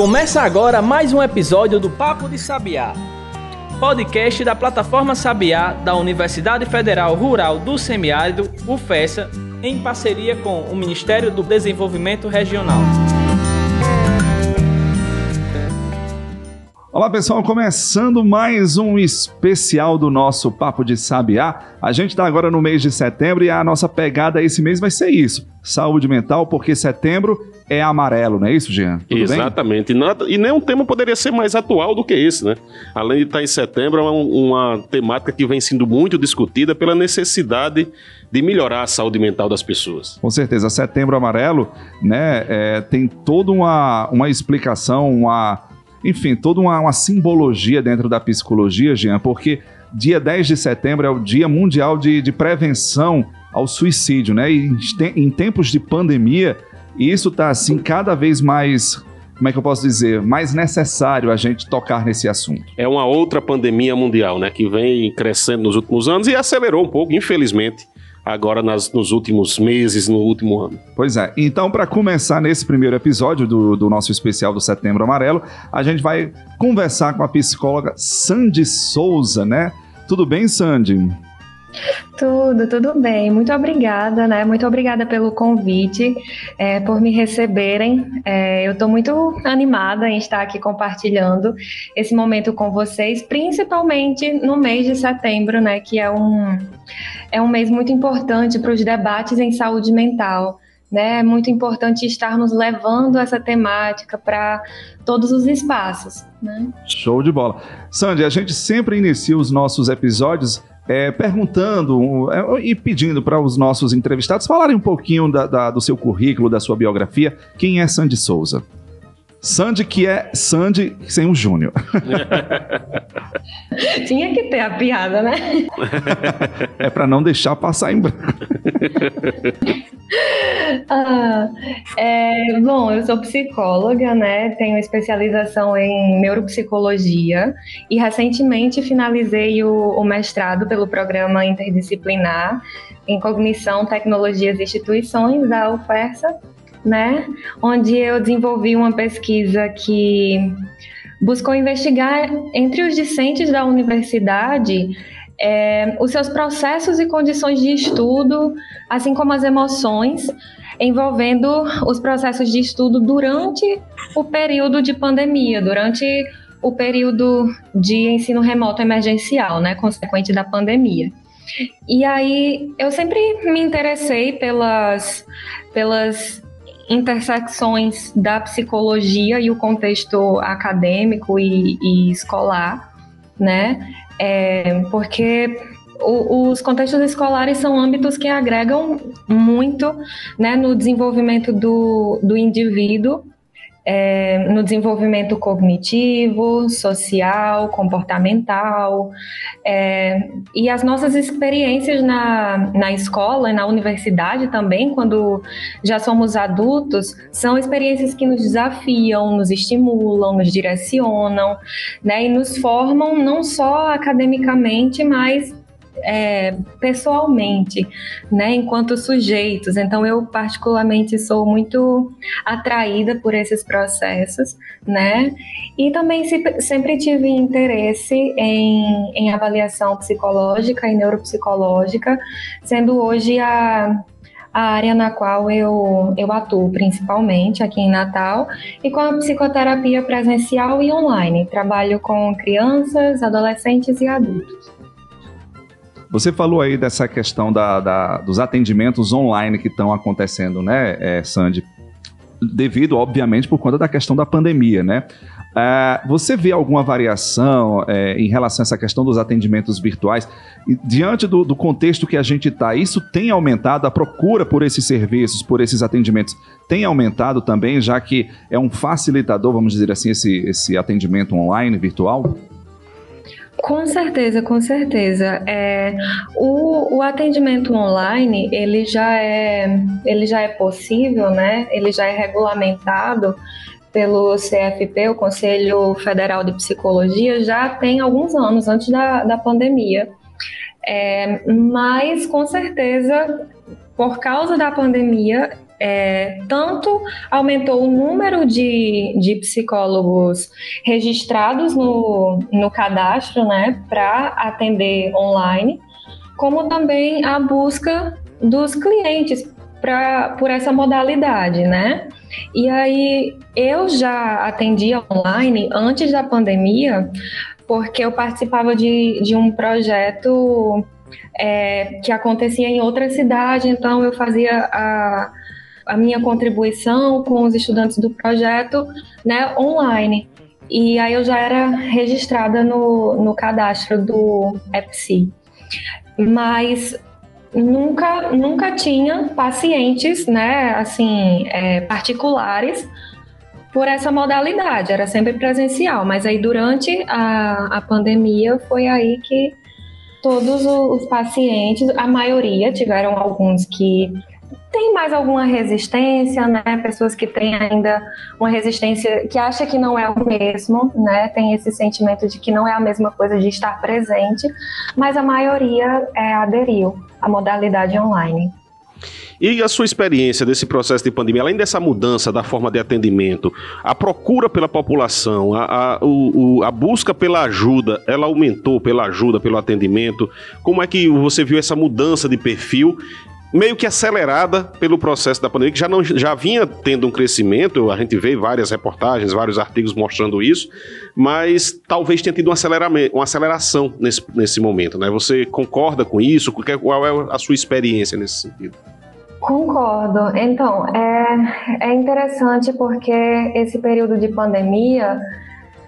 Começa agora mais um episódio do Papo de Sabiá, podcast da plataforma Sabiá da Universidade Federal Rural do Semiárido, UFESA, em parceria com o Ministério do Desenvolvimento Regional. Olá pessoal, começando mais um especial do nosso Papo de Sabiá. A gente está agora no mês de setembro e a nossa pegada esse mês vai ser isso: saúde mental, porque setembro é amarelo, não é isso, Jean? Tudo Exatamente. E, nada, e nenhum tema poderia ser mais atual do que esse, né? Além de estar em setembro, é uma, uma temática que vem sendo muito discutida pela necessidade de melhorar a saúde mental das pessoas. Com certeza. Setembro Amarelo, né, é, tem toda uma, uma explicação, uma enfim, toda uma, uma simbologia dentro da psicologia, Jean, porque dia 10 de setembro é o Dia Mundial de, de Prevenção ao Suicídio, né? E em, em tempos de pandemia, isso está assim cada vez mais como é que eu posso dizer, mais necessário a gente tocar nesse assunto. É uma outra pandemia mundial, né, que vem crescendo nos últimos anos e acelerou um pouco, infelizmente, agora nas, nos últimos meses, no último ano. Pois é. Então, para começar nesse primeiro episódio do, do nosso especial do Setembro Amarelo, a gente vai conversar com a psicóloga Sandy Souza, né? Tudo bem, Sandy? Tudo, tudo bem. Muito obrigada, né? Muito obrigada pelo convite, é, por me receberem. É, eu estou muito animada em estar aqui compartilhando esse momento com vocês, principalmente no mês de setembro, né? Que é um, é um mês muito importante para os debates em saúde mental. Né? É muito importante estarmos levando essa temática para todos os espaços. Né? Show de bola. Sandy, a gente sempre inicia os nossos episódios é, perguntando é, e pedindo para os nossos entrevistados falarem um pouquinho da, da, do seu currículo, da sua biografia. Quem é Sandy Souza? Sandy que é Sandy sem o Júnior. Tinha que ter a piada, né? é para não deixar passar em branco. ah, é, bom, eu sou psicóloga, né? Tenho especialização em neuropsicologia e recentemente finalizei o, o mestrado pelo programa interdisciplinar em cognição, tecnologias e instituições da UFERSA, né? Onde eu desenvolvi uma pesquisa que buscou investigar entre os discentes da universidade é, os seus processos e condições de estudo, assim como as emoções, envolvendo os processos de estudo durante o período de pandemia, durante o período de ensino remoto emergencial, né, consequente da pandemia. E aí eu sempre me interessei pelas, pelas intersecções da psicologia e o contexto acadêmico e, e escolar, né? É, porque o, os contextos escolares são âmbitos que agregam muito né, no desenvolvimento do, do indivíduo é, no desenvolvimento cognitivo, social, comportamental. É, e as nossas experiências na, na escola e na universidade também, quando já somos adultos, são experiências que nos desafiam, nos estimulam, nos direcionam, né, e nos formam não só academicamente, mas é, pessoalmente, né, enquanto sujeitos. Então, eu particularmente sou muito atraída por esses processos, né, e também sempre tive interesse em, em avaliação psicológica e neuropsicológica, sendo hoje a a área na qual eu, eu atuo principalmente aqui em Natal e com a psicoterapia presencial e online. Trabalho com crianças, adolescentes e adultos. Você falou aí dessa questão da, da dos atendimentos online que estão acontecendo, né, é, Sandy? Devido, obviamente, por conta da questão da pandemia, né? Uh, você vê alguma variação é, em relação a essa questão dos atendimentos virtuais? E, diante do, do, contexto que a gente está, isso tem aumentado? A procura por esses serviços, por esses atendimentos, tem aumentado também, já que é um facilitador, vamos dizer assim, esse, esse atendimento online, virtual? Com certeza, com certeza. É, o, o atendimento online ele já é ele já é possível, né? Ele já é regulamentado pelo CFP, o Conselho Federal de Psicologia, já tem alguns anos antes da, da pandemia. É, mas com certeza, por causa da pandemia, é, tanto aumentou o número de, de psicólogos registrados no, no cadastro, né, para atender online, como também a busca dos clientes pra, por essa modalidade, né? E aí eu já atendia online antes da pandemia, porque eu participava de, de um projeto é, que acontecia em outra cidade, então eu fazia a, a minha contribuição com os estudantes do projeto né, online. E aí eu já era registrada no, no cadastro do EPSI. Mas nunca, nunca tinha pacientes, né, assim, é, particulares por essa modalidade, era sempre presencial, mas aí durante a, a pandemia foi aí que todos os pacientes, a maioria, tiveram alguns que tem mais alguma resistência, né? Pessoas que têm ainda uma resistência que acha que não é o mesmo, né? Tem esse sentimento de que não é a mesma coisa de estar presente, mas a maioria é, aderiu à modalidade online. E a sua experiência desse processo de pandemia, além dessa mudança da forma de atendimento, a procura pela população, a, a, o, a busca pela ajuda, ela aumentou pela ajuda, pelo atendimento? Como é que você viu essa mudança de perfil meio que acelerada pelo processo da pandemia, que já, não, já vinha tendo um crescimento, a gente vê várias reportagens, vários artigos mostrando isso, mas talvez tenha tido um uma aceleração nesse, nesse momento, né? Você concorda com isso? Qual é a sua experiência nesse sentido? Concordo. Então, é, é interessante porque esse período de pandemia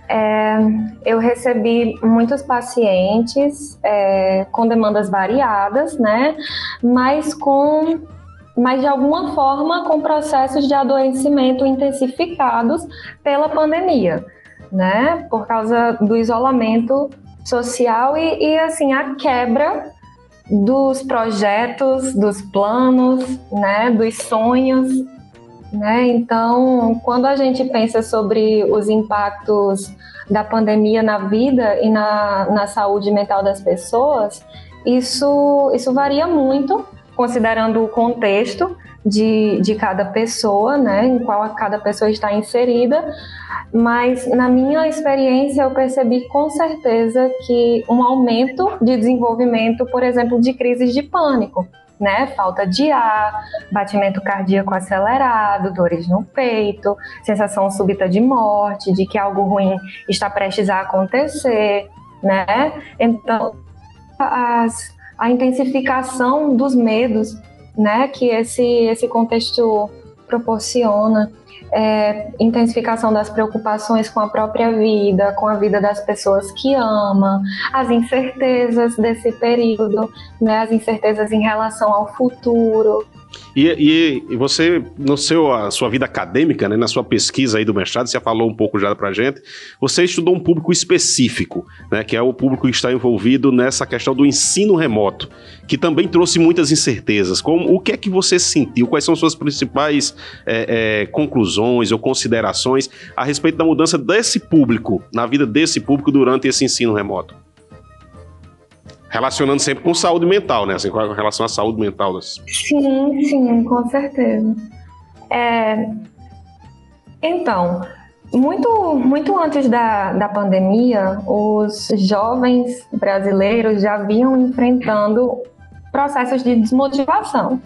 é, eu recebi muitos pacientes é, com demandas variadas, né? Mas com mas de alguma forma com processos de adoecimento intensificados pela pandemia, né? Por causa do isolamento social e, e assim a quebra dos projetos, dos planos, né? Dos sonhos né? Então, quando a gente pensa sobre os impactos da pandemia na vida e na, na saúde mental das pessoas, isso, isso varia muito, considerando o contexto de, de cada pessoa, né, em qual cada pessoa está inserida, mas na minha experiência eu percebi com certeza que um aumento de desenvolvimento, por exemplo, de crises de pânico né? Falta de ar, batimento cardíaco acelerado, dores no peito, sensação súbita de morte, de que algo ruim está prestes a acontecer, né? Então, as, a intensificação dos medos, né? Que esse, esse contexto proporciona é, intensificação das preocupações com a própria vida, com a vida das pessoas que ama, as incertezas desse período, né, as incertezas em relação ao futuro, e, e, e, você, no seu, a sua vida acadêmica, né, na sua pesquisa aí do mestrado, você falou um pouco já pra gente, você estudou um público específico, né, que é o público que está envolvido nessa questão do ensino remoto, que também trouxe muitas incertezas. Como, o que é que você sentiu? Quais são suas principais é, é, conclusões ou considerações a respeito da mudança desse público, na vida desse público durante esse ensino remoto? Relacionando sempre com saúde mental, né? Assim, com relação à saúde mental. Das... Sim, sim, com certeza. É... Então, muito, muito antes da, da pandemia, os jovens brasileiros já vinham enfrentando processos de desmotivação,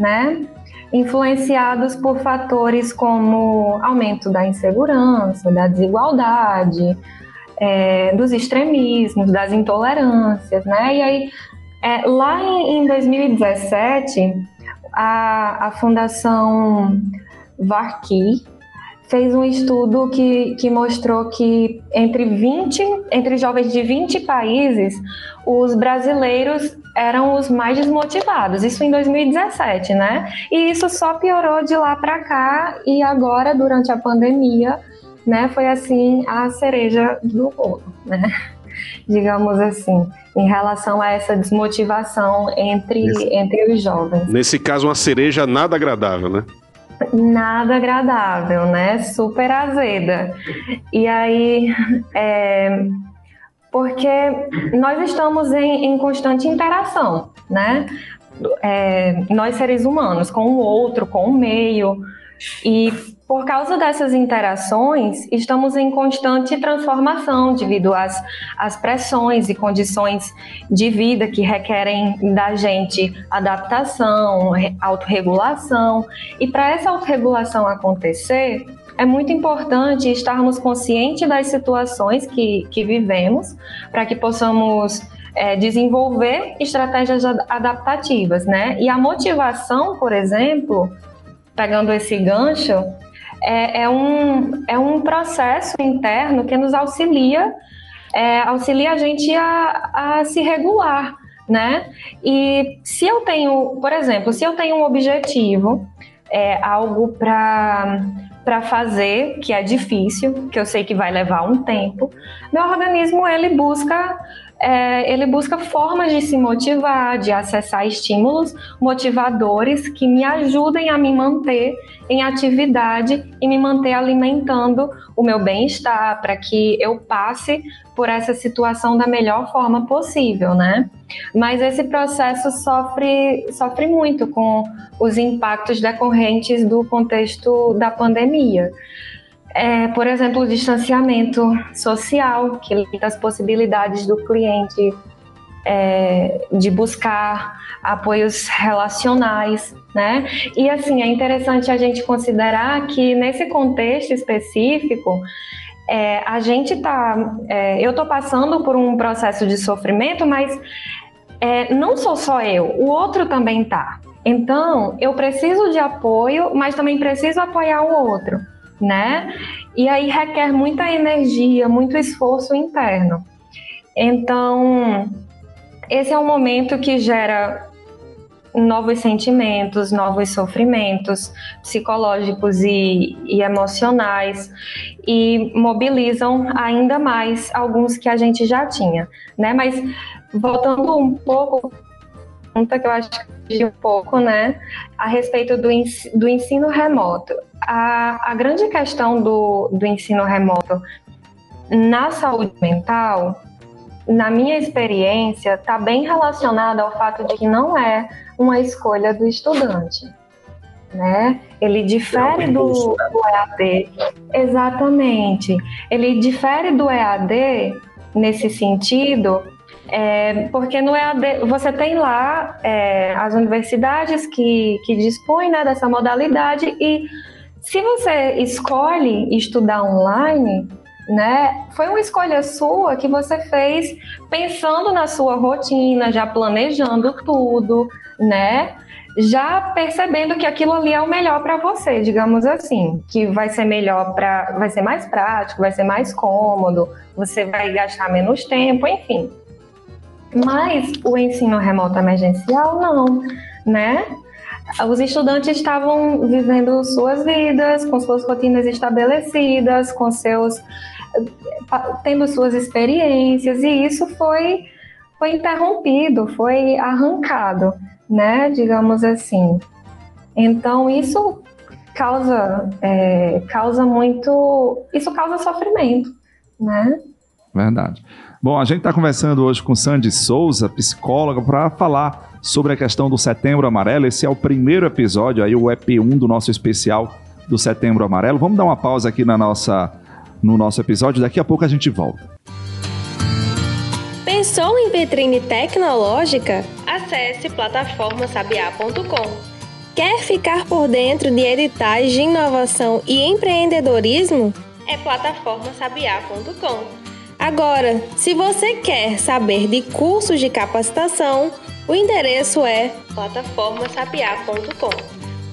né? Influenciados por fatores como aumento da insegurança, da desigualdade, é, dos extremismos, das intolerâncias, né? E aí, é, lá em, em 2017, a, a Fundação Varki fez um estudo que, que mostrou que entre 20, entre jovens de 20 países, os brasileiros eram os mais desmotivados. Isso em 2017, né? E isso só piorou de lá para cá e agora durante a pandemia né, foi assim a cereja do bolo, né? Digamos assim, em relação a essa desmotivação entre, Nesse... entre os jovens. Nesse caso, uma cereja nada agradável, né? Nada agradável, né? Super azeda. E aí, é, porque nós estamos em, em constante interação, né? é, nós seres humanos, com o outro, com o meio. E por causa dessas interações, estamos em constante transformação devido às, às pressões e condições de vida que requerem da gente adaptação, autorregulação. E para essa autorregulação acontecer, é muito importante estarmos conscientes das situações que, que vivemos, para que possamos é, desenvolver estratégias adaptativas, né? E a motivação, por exemplo, pegando esse gancho, é, é, um, é um processo interno que nos auxilia, é, auxilia a gente a, a se regular, né? E se eu tenho, por exemplo, se eu tenho um objetivo, é, algo para para fazer, que é difícil, que eu sei que vai levar um tempo, meu organismo ele busca é, ele busca formas de se motivar, de acessar estímulos motivadores que me ajudem a me manter em atividade e me manter alimentando o meu bem-estar, para que eu passe por essa situação da melhor forma possível, né? Mas esse processo sofre, sofre muito com os impactos decorrentes do contexto da pandemia é, por exemplo, o distanciamento social, que limita as possibilidades do cliente é, de buscar apoios relacionais, né? E assim, é interessante a gente considerar que nesse contexto específico, é, a gente tá, é, eu tô passando por um processo de sofrimento, mas é, não sou só eu, o outro também tá. Então, eu preciso de apoio, mas também preciso apoiar o outro né? E aí requer muita energia, muito esforço interno. Então, esse é um momento que gera novos sentimentos, novos sofrimentos psicológicos e, e, emocionais e mobilizam ainda mais alguns que a gente já tinha, né? Mas voltando um pouco pergunta que eu acho que um pouco, né, a respeito do, do ensino remoto. A, a grande questão do, do ensino remoto na saúde mental, na minha experiência, está bem relacionada ao fato de que não é uma escolha do estudante. Né? Ele difere do, do EAD. Exatamente. Ele difere do EAD nesse sentido é, porque no EAD, você tem lá é, as universidades que, que dispõem né, dessa modalidade e se você escolhe estudar online, né, foi uma escolha sua que você fez pensando na sua rotina, já planejando tudo, né? Já percebendo que aquilo ali é o melhor para você, digamos assim, que vai ser melhor para, vai ser mais prático, vai ser mais cômodo, você vai gastar menos tempo, enfim. Mas o ensino remoto emergencial não, né? Os estudantes estavam vivendo suas vidas, com suas rotinas estabelecidas, com seus tendo suas experiências e isso foi foi interrompido, foi arrancado, né? Digamos assim. Então isso causa é, causa muito isso causa sofrimento, né? Verdade. Bom, a gente está conversando hoje com Sandy Souza, psicóloga, para falar sobre a questão do Setembro Amarelo. Esse é o primeiro episódio, aí o EP1 do nosso especial do Setembro Amarelo. Vamos dar uma pausa aqui na nossa, no nosso episódio, daqui a pouco a gente volta. Pensou em vitrine tecnológica? Acesse plataformasabiá.com. Quer ficar por dentro de editais de inovação e empreendedorismo? É plataformasabiá.com. Agora, se você quer saber de cursos de capacitação, o endereço é plataformasapiar.com.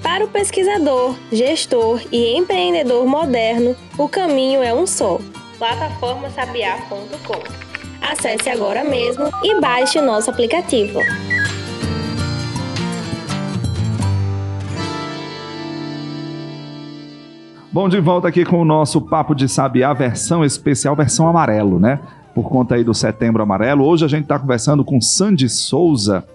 Para o pesquisador, gestor e empreendedor moderno, o caminho é um só: plataformasapiar.com. Acesse agora mesmo e baixe o nosso aplicativo. Bom, de volta aqui com o nosso Papo de Sabiá, versão especial, versão amarelo, né? Por conta aí do Setembro Amarelo. Hoje a gente está conversando com Sandy Souza,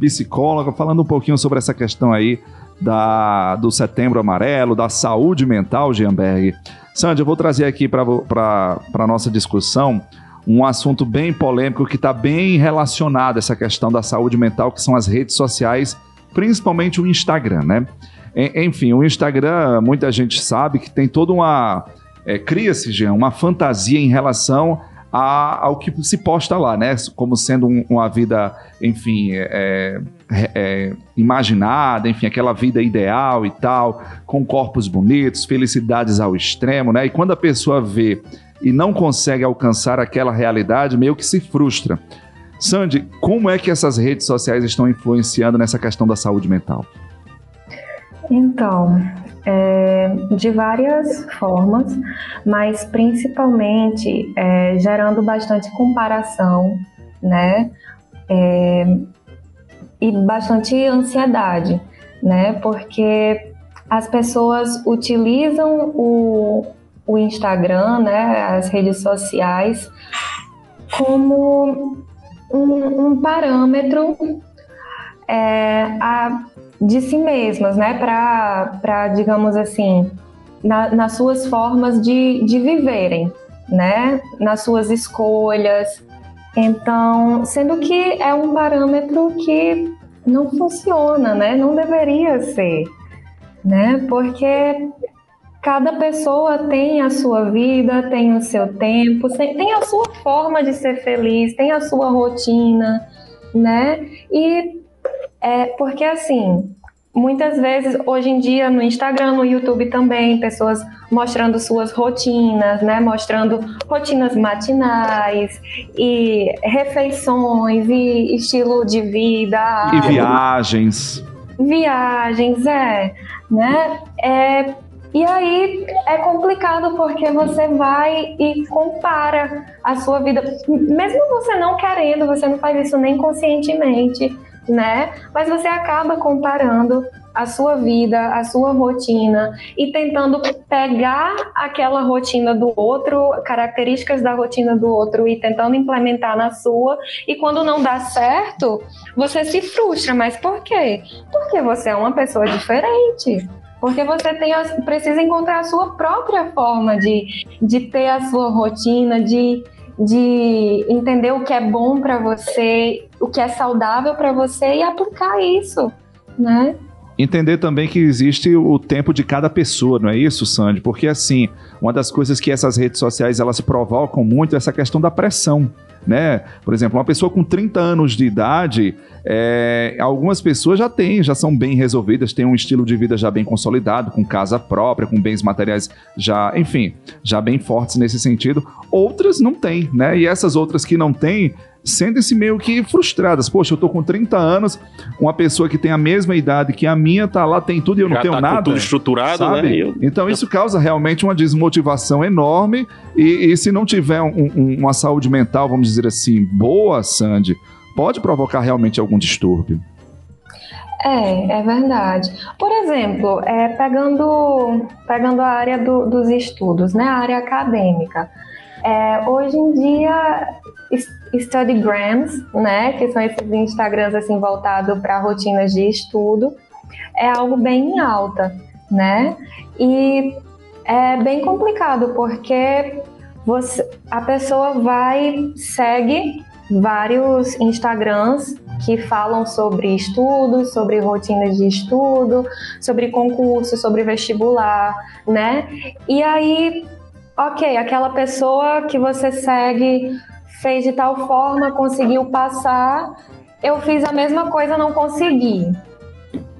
psicóloga, falando um pouquinho sobre essa questão aí da, do Setembro Amarelo, da saúde mental, Gianberg. Sandy, eu vou trazer aqui para a nossa discussão um assunto bem polêmico que está bem relacionado a essa questão da saúde mental, que são as redes sociais, principalmente o Instagram, né? Enfim, o Instagram, muita gente sabe que tem toda uma. É, Cria-se, Jean, uma fantasia em relação a, ao que se posta lá, né? Como sendo um, uma vida, enfim, é, é, é, imaginada, enfim, aquela vida ideal e tal, com corpos bonitos, felicidades ao extremo, né? E quando a pessoa vê e não consegue alcançar aquela realidade, meio que se frustra. Sandy, como é que essas redes sociais estão influenciando nessa questão da saúde mental? Então, é, de várias formas, mas principalmente é, gerando bastante comparação, né? É, e bastante ansiedade, né? Porque as pessoas utilizam o, o Instagram, né? As redes sociais como um, um parâmetro é, a de si mesmas, né? Para, digamos assim, na, nas suas formas de, de viverem, né? Nas suas escolhas. Então, sendo que é um parâmetro que não funciona, né? Não deveria ser, né? Porque cada pessoa tem a sua vida, tem o seu tempo, tem a sua forma de ser feliz, tem a sua rotina, né? E é porque assim, muitas vezes hoje em dia no Instagram, no YouTube também, pessoas mostrando suas rotinas, né, mostrando rotinas matinais e refeições e estilo de vida e viagens. Viagens, é, né? É, e aí é complicado porque você vai e compara a sua vida, mesmo você não querendo, você não faz isso nem conscientemente né? Mas você acaba comparando a sua vida, a sua rotina e tentando pegar aquela rotina do outro, características da rotina do outro e tentando implementar na sua. E quando não dá certo, você se frustra. Mas por quê? Porque você é uma pessoa diferente. Porque você tem precisa encontrar a sua própria forma de, de ter a sua rotina, de de entender o que é bom para você, o que é saudável para você e aplicar isso, né? Entender também que existe o tempo de cada pessoa, não é isso, Sandy? Porque assim, uma das coisas que essas redes sociais elas provocam muito é essa questão da pressão né? Por exemplo, uma pessoa com 30 anos de idade, é, algumas pessoas já têm, já são bem resolvidas, têm um estilo de vida já bem consolidado, com casa própria, com bens materiais já, enfim, já bem fortes nesse sentido. Outras não têm, né? E essas outras que não têm, sentem-se meio que frustradas. Poxa, eu tô com 30 anos, uma pessoa que tem a mesma idade que a minha tá lá, tem tudo e eu não Já tenho tá nada. tudo estruturado, né? sabe? né? Eu... Então isso causa realmente uma desmotivação enorme e, e se não tiver um, um, uma saúde mental, vamos dizer assim, boa, Sandy, pode provocar realmente algum distúrbio. É, é verdade. Por exemplo, é, pegando, pegando a área do, dos estudos, né, a área acadêmica. É, hoje em dia Studygrams, né, que são esses Instagrams assim voltados para rotinas de estudo, é algo bem em alta, né? E é bem complicado porque você, a pessoa vai segue vários Instagrams que falam sobre estudos, sobre rotinas de estudo, sobre concurso, sobre vestibular, né? E aí, ok, aquela pessoa que você segue fez de tal forma, conseguiu passar. Eu fiz a mesma coisa, não consegui.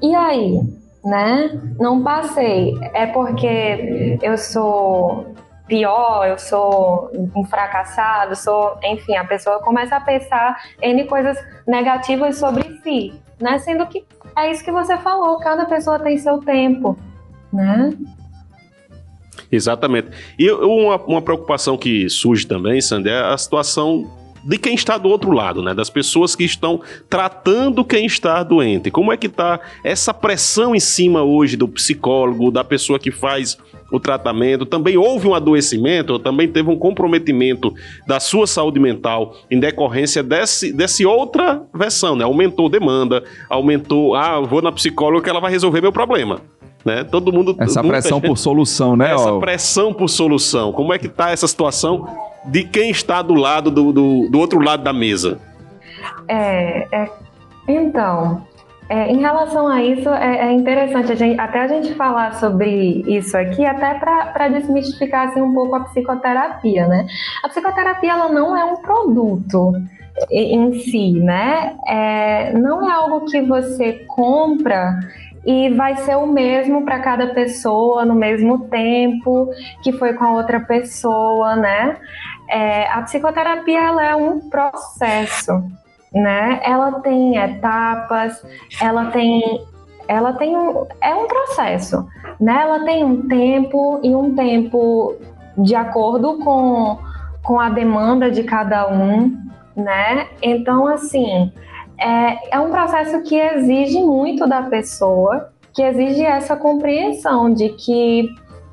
E aí, né? Não passei. É porque eu sou pior, eu sou um fracassado, sou, enfim, a pessoa começa a pensar N coisas negativas sobre si, né? Sendo que é isso que você falou, cada pessoa tem seu tempo, né? Exatamente. E uma, uma preocupação que surge também, Sandy, é a situação de quem está do outro lado, né? Das pessoas que estão tratando quem está doente. Como é que está essa pressão em cima hoje do psicólogo, da pessoa que faz o tratamento? Também houve um adoecimento, também teve um comprometimento da sua saúde mental em decorrência desse, desse outra versão, né? Aumentou demanda, aumentou, ah, vou na psicóloga que ela vai resolver meu problema. Né? Todo mundo. Essa pressão gente, por solução, né? Essa pressão por solução. Como é que tá essa situação de quem está do lado do, do, do outro lado da mesa? É, é então, é, em relação a isso, é, é interessante a gente, até a gente falar sobre isso aqui, até para desmistificar assim, um pouco a psicoterapia, né? A psicoterapia ela não é um produto em si, né? É, não é algo que você compra e vai ser o mesmo para cada pessoa no mesmo tempo que foi com a outra pessoa, né? É, a psicoterapia ela é um processo, né? Ela tem etapas, ela tem ela tem um, é um processo, né? Ela tem um tempo e um tempo de acordo com, com a demanda de cada um, né? Então, assim, é, é um processo que exige muito da pessoa, que exige essa compreensão de que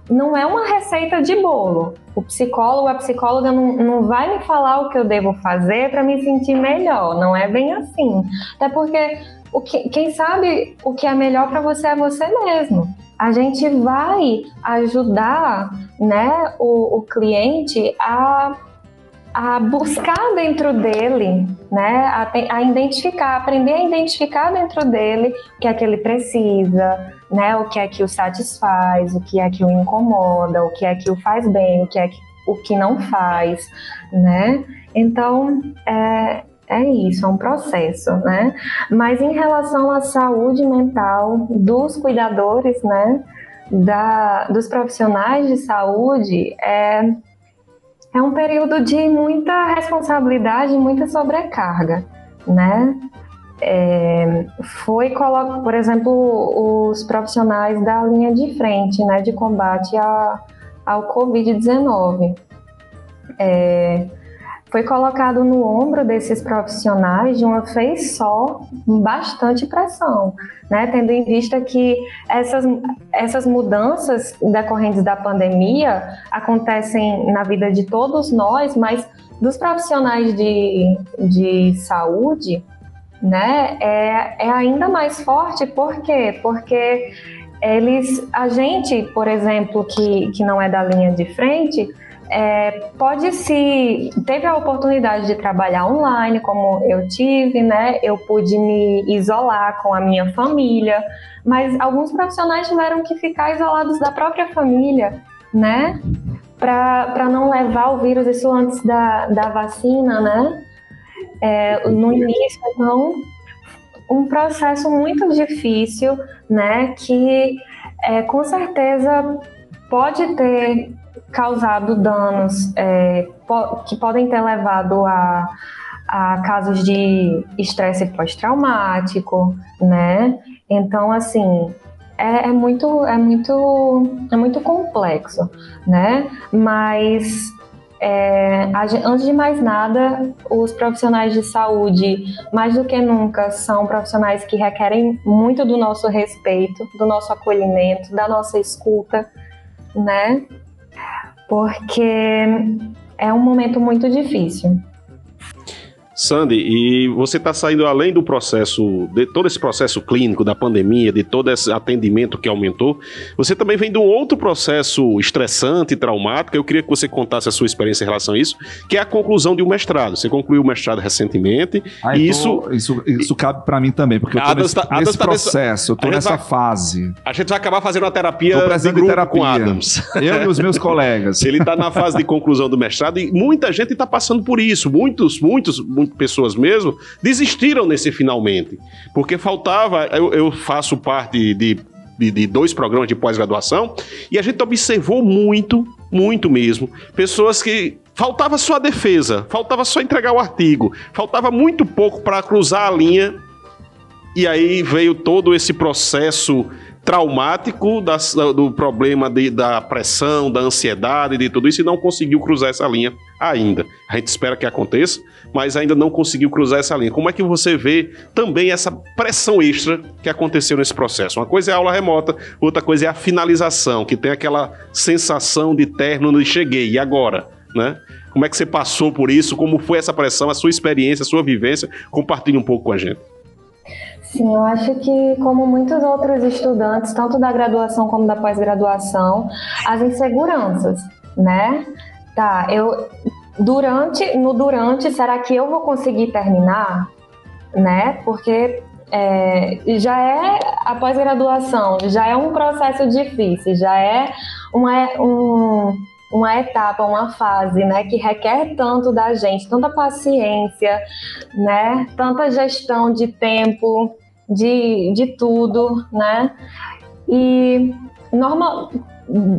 não é uma receita de bolo. O psicólogo, a psicóloga não, não vai me falar o que eu devo fazer para me sentir melhor. Não é bem assim. Até porque o que, quem sabe o que é melhor para você é você mesmo. A gente vai ajudar né, o, o cliente a a buscar dentro dele, né, a, a, identificar, aprender a identificar dentro dele o que é que ele precisa, né, o que é que o satisfaz, o que é que o incomoda, o que é que o faz bem, o que é que, o que não faz, né? Então, é, é isso, é um processo, né? Mas em relação à saúde mental dos cuidadores, né, da, dos profissionais de saúde, é é um período de muita responsabilidade, muita sobrecarga, né? É, foi, por exemplo, os profissionais da linha de frente, né, de combate a, ao Covid-19. É, foi colocado no ombro desses profissionais de uma vez só bastante pressão, né? tendo em vista que essas, essas mudanças decorrentes da pandemia acontecem na vida de todos nós, mas dos profissionais de, de saúde, né, é, é ainda mais forte, por quê? Porque eles, a gente, por exemplo, que, que não é da linha de frente, é, pode se teve a oportunidade de trabalhar online, como eu tive, né? Eu pude me isolar com a minha família, mas alguns profissionais tiveram que ficar isolados da própria família, né? Para não levar o vírus, isso antes da, da vacina, né? É, no início, então, um processo muito difícil, né? Que é, com certeza pode ter causado danos é, que podem ter levado a, a casos de estresse pós-traumático, né? Então, assim, é, é, muito, é muito, é muito complexo, né? Mas é, antes de mais nada, os profissionais de saúde, mais do que nunca, são profissionais que requerem muito do nosso respeito, do nosso acolhimento, da nossa escuta, né? Porque é um momento muito difícil. Sandy, e você está saindo além do processo, de todo esse processo clínico da pandemia, de todo esse atendimento que aumentou, você também vem de um outro processo estressante e traumático. Eu queria que você contasse a sua experiência em relação a isso, que é a conclusão de um mestrado. Você concluiu o mestrado recentemente. Ah, e isso, isso, isso cabe para mim também, porque eu tô nesse, tá, nesse tá processo, eu tô nessa vai, fase. A gente vai acabar fazendo uma terapia de grupo terapia, com Adams. Eu e os meus colegas. Ele está na fase de conclusão do mestrado e muita gente está passando por isso. Muitos, muitos, muitos pessoas mesmo, desistiram nesse finalmente. Porque faltava, eu, eu faço parte de, de, de dois programas de pós-graduação, e a gente observou muito, muito mesmo, pessoas que faltava só a defesa, faltava só entregar o artigo, faltava muito pouco para cruzar a linha, e aí veio todo esse processo traumático da, do problema de, da pressão, da ansiedade, de tudo isso, e não conseguiu cruzar essa linha ainda. A gente espera que aconteça, mas ainda não conseguiu cruzar essa linha. Como é que você vê também essa pressão extra que aconteceu nesse processo? Uma coisa é a aula remota, outra coisa é a finalização, que tem aquela sensação de término de cheguei, e agora? Né? Como é que você passou por isso? Como foi essa pressão, a sua experiência, a sua vivência? Compartilhe um pouco com a gente. Sim, eu acho que, como muitos outros estudantes, tanto da graduação como da pós-graduação, as inseguranças, né? Tá, eu durante, no durante, será que eu vou conseguir terminar? Né? Porque é, já é a pós-graduação, já é um processo difícil, já é uma, um, uma etapa, uma fase, né, que requer tanto da gente, tanta paciência, né, tanta gestão de tempo, de, de tudo, né, e normal,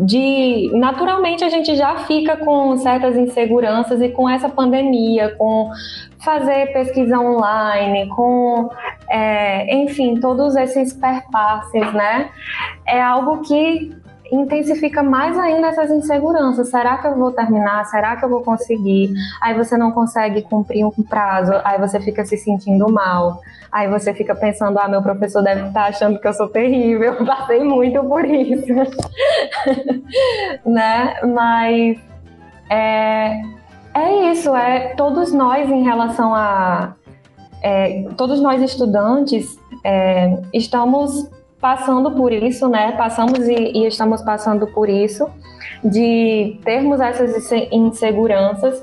de naturalmente a gente já fica com certas inseguranças e com essa pandemia, com fazer pesquisa online, com é, enfim todos esses perpasses, né? É algo que intensifica mais ainda essas inseguranças. Será que eu vou terminar? Será que eu vou conseguir? Aí você não consegue cumprir um prazo, aí você fica se sentindo mal. Aí você fica pensando, ah, meu professor deve estar achando que eu sou terrível. Eu passei muito por isso. né? Mas é, é isso, é todos nós em relação a é, todos nós estudantes é, estamos passando por isso, né? Passamos e, e, estamos passando por isso, de termos essas inseguranças,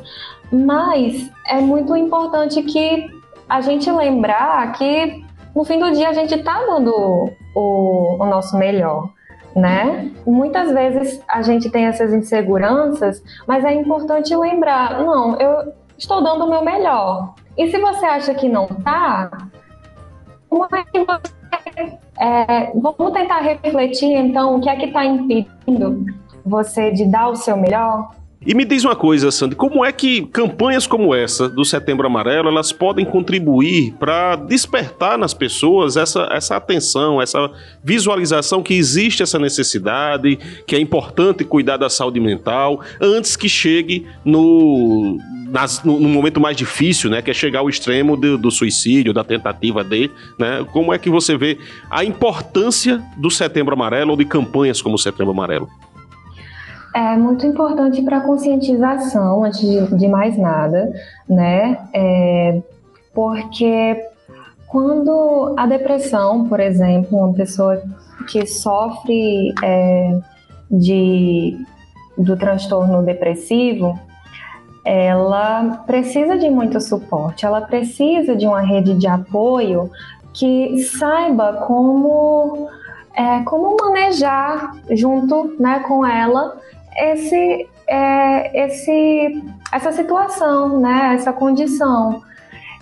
mas é muito importante que a gente lembrar que no fim do dia a gente está dando o, o nosso melhor. Né? Muitas vezes a gente tem essas inseguranças, mas é importante lembrar, não, eu estou dando o meu melhor. E se você acha que não está, como é que você é, vamos tentar refletir, então, o que é que está impedindo você de dar o seu melhor? E me diz uma coisa, Sandy, como é que campanhas como essa do Setembro Amarelo elas podem contribuir para despertar nas pessoas essa, essa atenção, essa visualização que existe essa necessidade, que é importante cuidar da saúde mental antes que chegue no nas, no, no, momento mais difícil, né, que é chegar ao extremo do, do, suicídio, da tentativa de, né, como é que você vê a importância do Setembro Amarelo ou de campanhas como o Setembro Amarelo? É muito importante para conscientização, antes de, de, mais nada, né, é, porque quando a depressão, por exemplo, uma pessoa que sofre é, de, do transtorno depressivo, ela precisa de muito suporte, ela precisa de uma rede de apoio que saiba como, é, como manejar junto né, com ela esse, é, esse, essa situação, né, essa condição.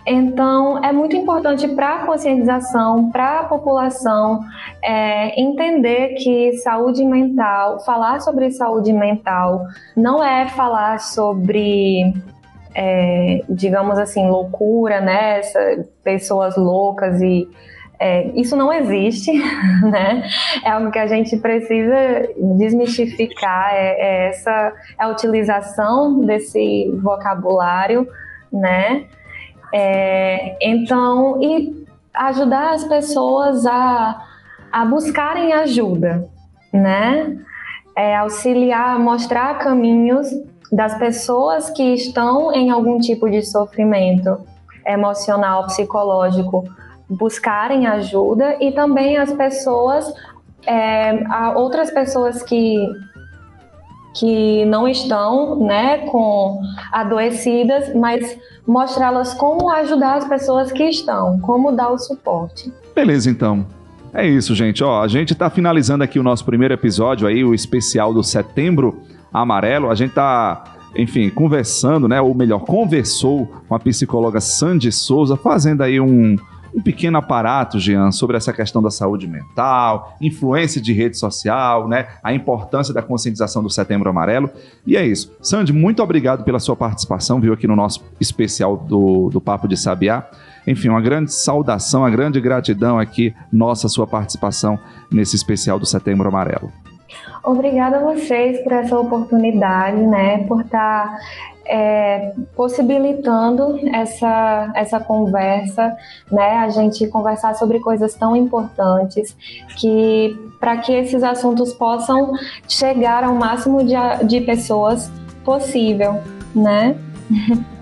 Então, é muito importante para a conscientização, para a população, é, entender que saúde mental, falar sobre saúde mental, não é falar sobre, é, digamos assim, loucura, né? Essa, pessoas loucas e. É, isso não existe, né? É algo que a gente precisa desmistificar, é, é essa é a utilização desse vocabulário, né? É, então, e ajudar as pessoas a, a buscarem ajuda, né? É, auxiliar, mostrar caminhos das pessoas que estão em algum tipo de sofrimento emocional, psicológico, buscarem ajuda e também as pessoas, é, outras pessoas que que não estão, né, com adoecidas, mas mostrá-las como ajudar as pessoas que estão, como dar o suporte. Beleza, então. É isso, gente. Ó, a gente está finalizando aqui o nosso primeiro episódio aí, o especial do Setembro Amarelo. A gente está, enfim, conversando, né, ou melhor, conversou com a psicóloga Sandy Souza, fazendo aí um um pequeno aparato, Jean, sobre essa questão da saúde mental, influência de rede social, né? A importância da conscientização do Setembro Amarelo. E é isso. Sandy, muito obrigado pela sua participação, viu, aqui no nosso especial do, do Papo de Sabiá. Enfim, uma grande saudação, uma grande gratidão aqui, nossa, sua participação nesse especial do Setembro Amarelo. Obrigada a vocês por essa oportunidade, né? Por estar tá é, possibilitando essa, essa conversa, né? A gente conversar sobre coisas tão importantes que para que esses assuntos possam chegar ao máximo de, de pessoas possível, né?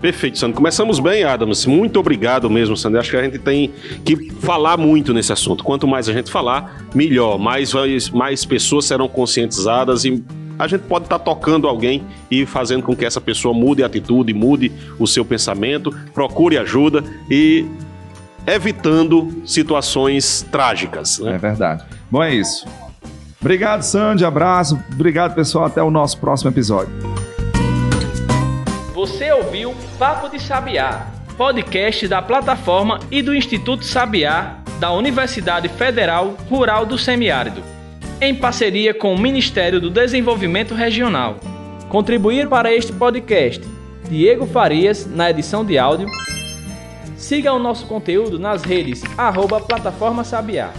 Perfeito, Sandro. Começamos bem, Adams. Muito obrigado mesmo, Sandro. Acho que a gente tem que falar muito nesse assunto. Quanto mais a gente falar, melhor. Mais, mais pessoas serão conscientizadas e a gente pode estar tocando alguém e fazendo com que essa pessoa mude a atitude, mude o seu pensamento, procure ajuda e evitando situações trágicas. Né? É verdade. Bom, é isso. Obrigado, Sandy. Abraço. Obrigado, pessoal. Até o nosso próximo episódio. Você ouviu Papo de Sabiá, podcast da plataforma e do Instituto Sabiá da Universidade Federal Rural do Semiárido, em parceria com o Ministério do Desenvolvimento Regional. Contribuir para este podcast Diego Farias na edição de áudio. Siga o nosso conteúdo nas redes arroba Plataforma Sabiá.